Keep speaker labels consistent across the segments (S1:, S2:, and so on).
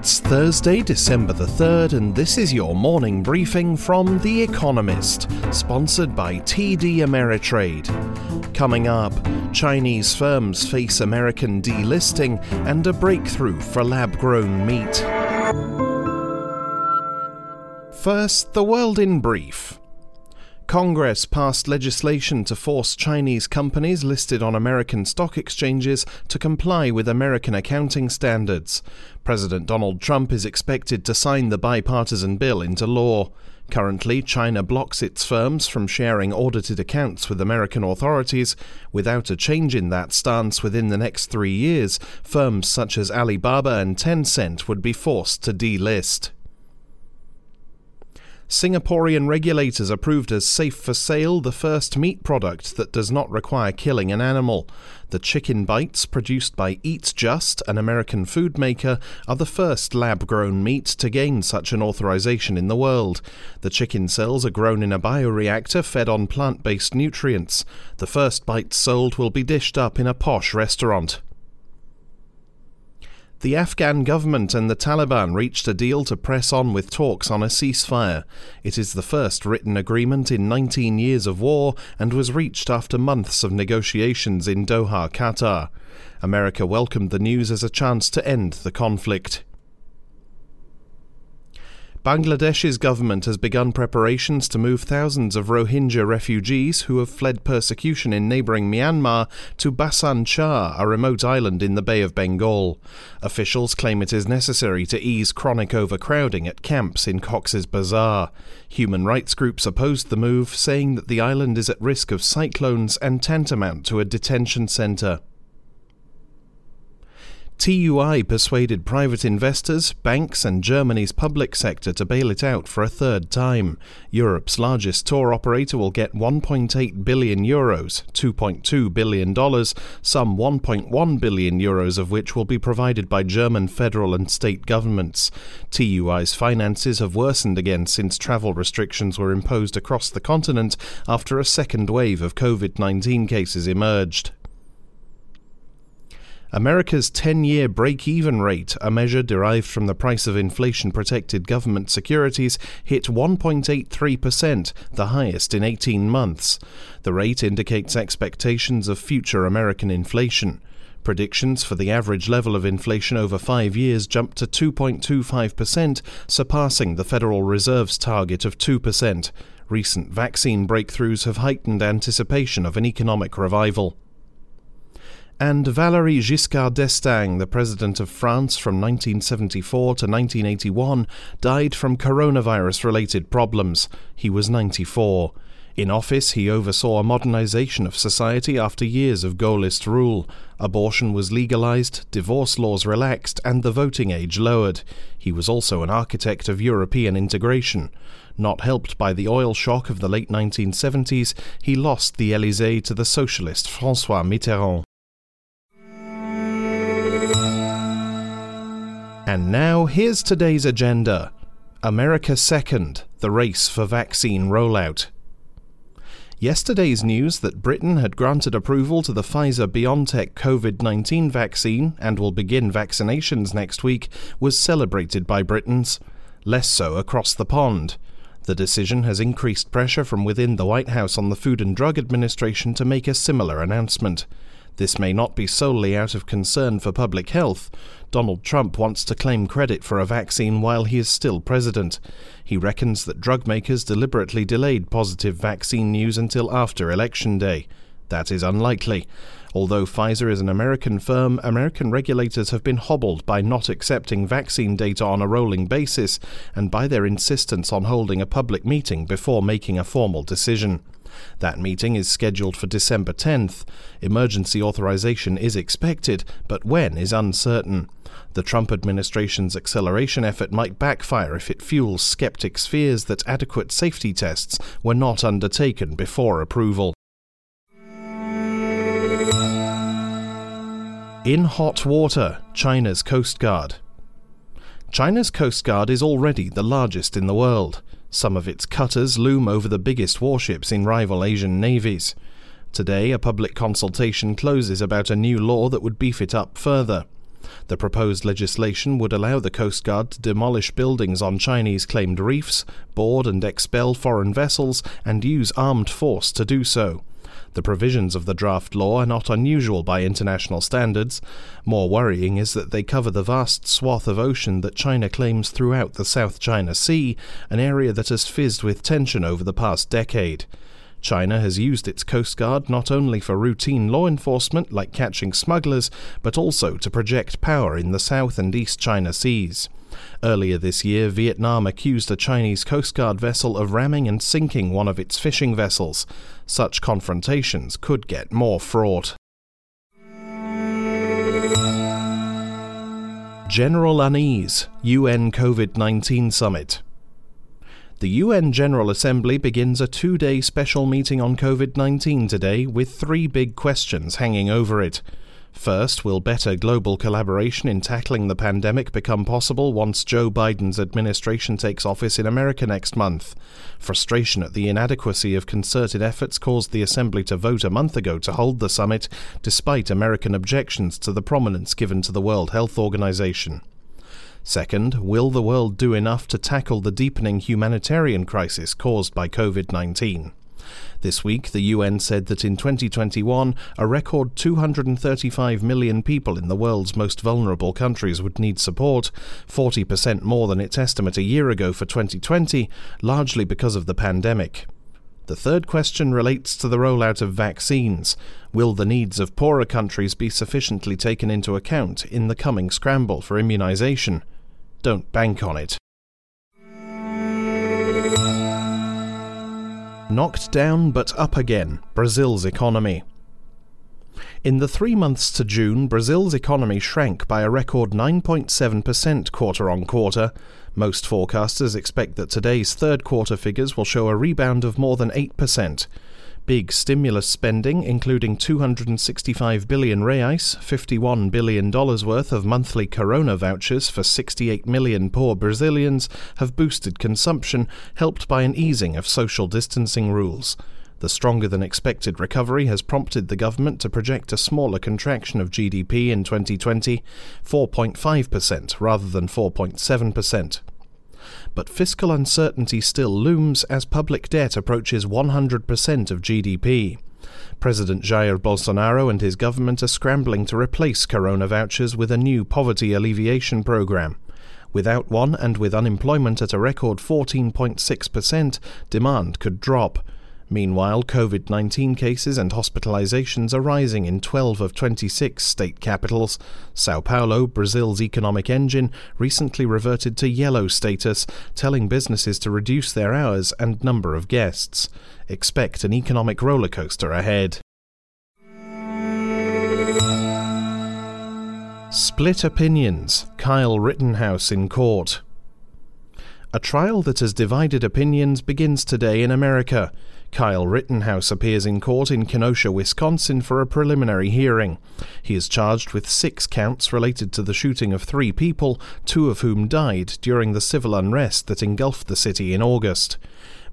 S1: It's Thursday, December the 3rd, and this is your morning briefing from The Economist, sponsored by TD Ameritrade. Coming up, Chinese firms face American delisting and a breakthrough for lab grown meat. First, the world in brief. Congress passed legislation to force Chinese companies listed on American stock exchanges to comply with American accounting standards. President Donald Trump is expected to sign the bipartisan bill into law. Currently, China blocks its firms from sharing audited accounts with American authorities. Without a change in that stance within the next three years, firms such as Alibaba and Tencent would be forced to delist. Singaporean regulators approved as safe for sale the first meat product that does not require killing an animal. The chicken bites produced by Eat Just, an American food maker, are the first lab grown meat to gain such an authorization in the world. The chicken cells are grown in a bioreactor fed on plant based nutrients. The first bites sold will be dished up in a posh restaurant. The Afghan government and the Taliban reached a deal to press on with talks on a ceasefire. It is the first written agreement in 19 years of war and was reached after months of negotiations in Doha, Qatar. America welcomed the news as a chance to end the conflict. Bangladesh's government has begun preparations to move thousands of Rohingya refugees who have fled persecution in neighbouring Myanmar to Bhasan Char, a remote island in the Bay of Bengal. Officials claim it is necessary to ease chronic overcrowding at camps in Cox's Bazar. Human rights groups opposed the move, saying that the island is at risk of cyclones and tantamount to a detention centre. TUI persuaded private investors, banks, and Germany's public sector to bail it out for a third time. Europe's largest tour operator will get 1.8 billion euros, $2.2 billion, some 1.1 billion euros of which will be provided by German federal and state governments. TUI's finances have worsened again since travel restrictions were imposed across the continent after a second wave of COVID 19 cases emerged. America's 10 year break even rate, a measure derived from the price of inflation protected government securities, hit 1.83%, the highest in 18 months. The rate indicates expectations of future American inflation. Predictions for the average level of inflation over five years jumped to 2.25%, surpassing the Federal Reserve's target of 2%. Recent vaccine breakthroughs have heightened anticipation of an economic revival and Valéry Giscard d'Estaing, the president of France from 1974 to 1981, died from coronavirus related problems. He was 94. In office, he oversaw a modernization of society after years of Gaullist rule. Abortion was legalized, divorce laws relaxed, and the voting age lowered. He was also an architect of European integration. Not helped by the oil shock of the late 1970s, he lost the Elysee to the socialist Francois Mitterrand. And now, here's today's agenda America Second, the race for vaccine rollout. Yesterday's news that Britain had granted approval to the Pfizer BioNTech COVID 19 vaccine and will begin vaccinations next week was celebrated by Britons, less so across the pond. The decision has increased pressure from within the White House on the Food and Drug Administration to make a similar announcement. This may not be solely out of concern for public health. Donald Trump wants to claim credit for a vaccine while he is still president. He reckons that drug makers deliberately delayed positive vaccine news until after Election Day. That is unlikely. Although Pfizer is an American firm, American regulators have been hobbled by not accepting vaccine data on a rolling basis and by their insistence on holding a public meeting before making a formal decision. That meeting is scheduled for December 10th. Emergency authorization is expected, but when is uncertain. The Trump administration's acceleration effort might backfire if it fuels skeptics' fears that adequate safety tests were not undertaken before approval. In hot water, China's Coast Guard. China's Coast Guard is already the largest in the world. Some of its cutters loom over the biggest warships in rival Asian navies. Today, a public consultation closes about a new law that would beef it up further. The proposed legislation would allow the Coast Guard to demolish buildings on Chinese claimed reefs, board and expel foreign vessels, and use armed force to do so. The provisions of the draft law are not unusual by international standards. More worrying is that they cover the vast swath of ocean that China claims throughout the South China Sea, an area that has fizzed with tension over the past decade. China has used its Coast Guard not only for routine law enforcement like catching smugglers, but also to project power in the South and East China Seas. Earlier this year, Vietnam accused a Chinese Coast Guard vessel of ramming and sinking one of its fishing vessels. Such confrontations could get more fraught. General unease, UN COVID 19 summit. The UN General Assembly begins a two day special meeting on COVID 19 today with three big questions hanging over it. First, will better global collaboration in tackling the pandemic become possible once Joe Biden's administration takes office in America next month? Frustration at the inadequacy of concerted efforts caused the Assembly to vote a month ago to hold the summit, despite American objections to the prominence given to the World Health Organization. Second, will the world do enough to tackle the deepening humanitarian crisis caused by COVID 19? This week, the UN said that in 2021, a record 235 million people in the world's most vulnerable countries would need support, 40% more than its estimate a year ago for 2020, largely because of the pandemic. The third question relates to the rollout of vaccines. Will the needs of poorer countries be sufficiently taken into account in the coming scramble for immunization? Don't bank on it. Knocked down but up again Brazil's economy. In the three months to June, Brazil's economy shrank by a record 9.7% quarter on quarter. Most forecasters expect that today's third quarter figures will show a rebound of more than 8%. Big stimulus spending, including 265 billion reais, $51 billion worth of monthly corona vouchers for 68 million poor Brazilians, have boosted consumption, helped by an easing of social distancing rules. The stronger than expected recovery has prompted the government to project a smaller contraction of GDP in 2020, 4.5% rather than 4.7%. But fiscal uncertainty still looms as public debt approaches 100% of GDP. President Jair Bolsonaro and his government are scrambling to replace corona vouchers with a new poverty alleviation program. Without one and with unemployment at a record 14.6%, demand could drop. Meanwhile, COVID 19 cases and hospitalizations are rising in 12 of 26 state capitals. Sao Paulo, Brazil's economic engine, recently reverted to yellow status, telling businesses to reduce their hours and number of guests. Expect an economic rollercoaster ahead. Split opinions. Kyle Rittenhouse in court. A trial that has divided opinions begins today in America. Kyle Rittenhouse appears in court in Kenosha, Wisconsin for a preliminary hearing. He is charged with six counts related to the shooting of three people, two of whom died during the civil unrest that engulfed the city in August.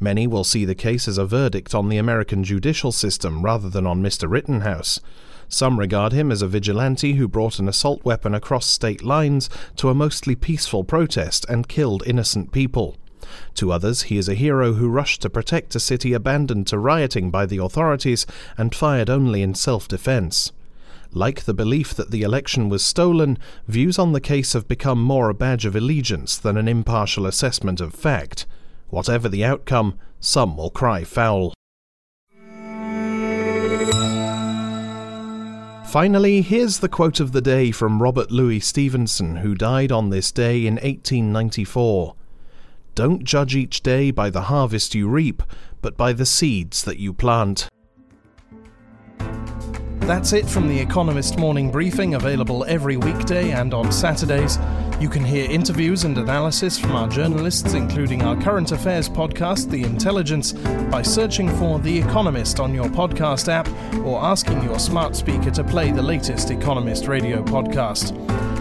S1: Many will see the case as a verdict on the American judicial system rather than on Mr. Rittenhouse. Some regard him as a vigilante who brought an assault weapon across state lines to a mostly peaceful protest and killed innocent people. To others, he is a hero who rushed to protect a city abandoned to rioting by the authorities and fired only in self defense. Like the belief that the election was stolen, views on the case have become more a badge of allegiance than an impartial assessment of fact. Whatever the outcome, some will cry foul. Finally, here's the quote of the day from Robert Louis Stevenson, who died on this day in 1894. Don't judge each day by the harvest you reap, but by the seeds that you plant. That's it from the Economist Morning Briefing, available every weekday and on Saturdays. You can hear interviews and analysis from our journalists, including our current affairs podcast, The Intelligence, by searching for The Economist on your podcast app or asking your smart speaker to play the latest Economist radio podcast.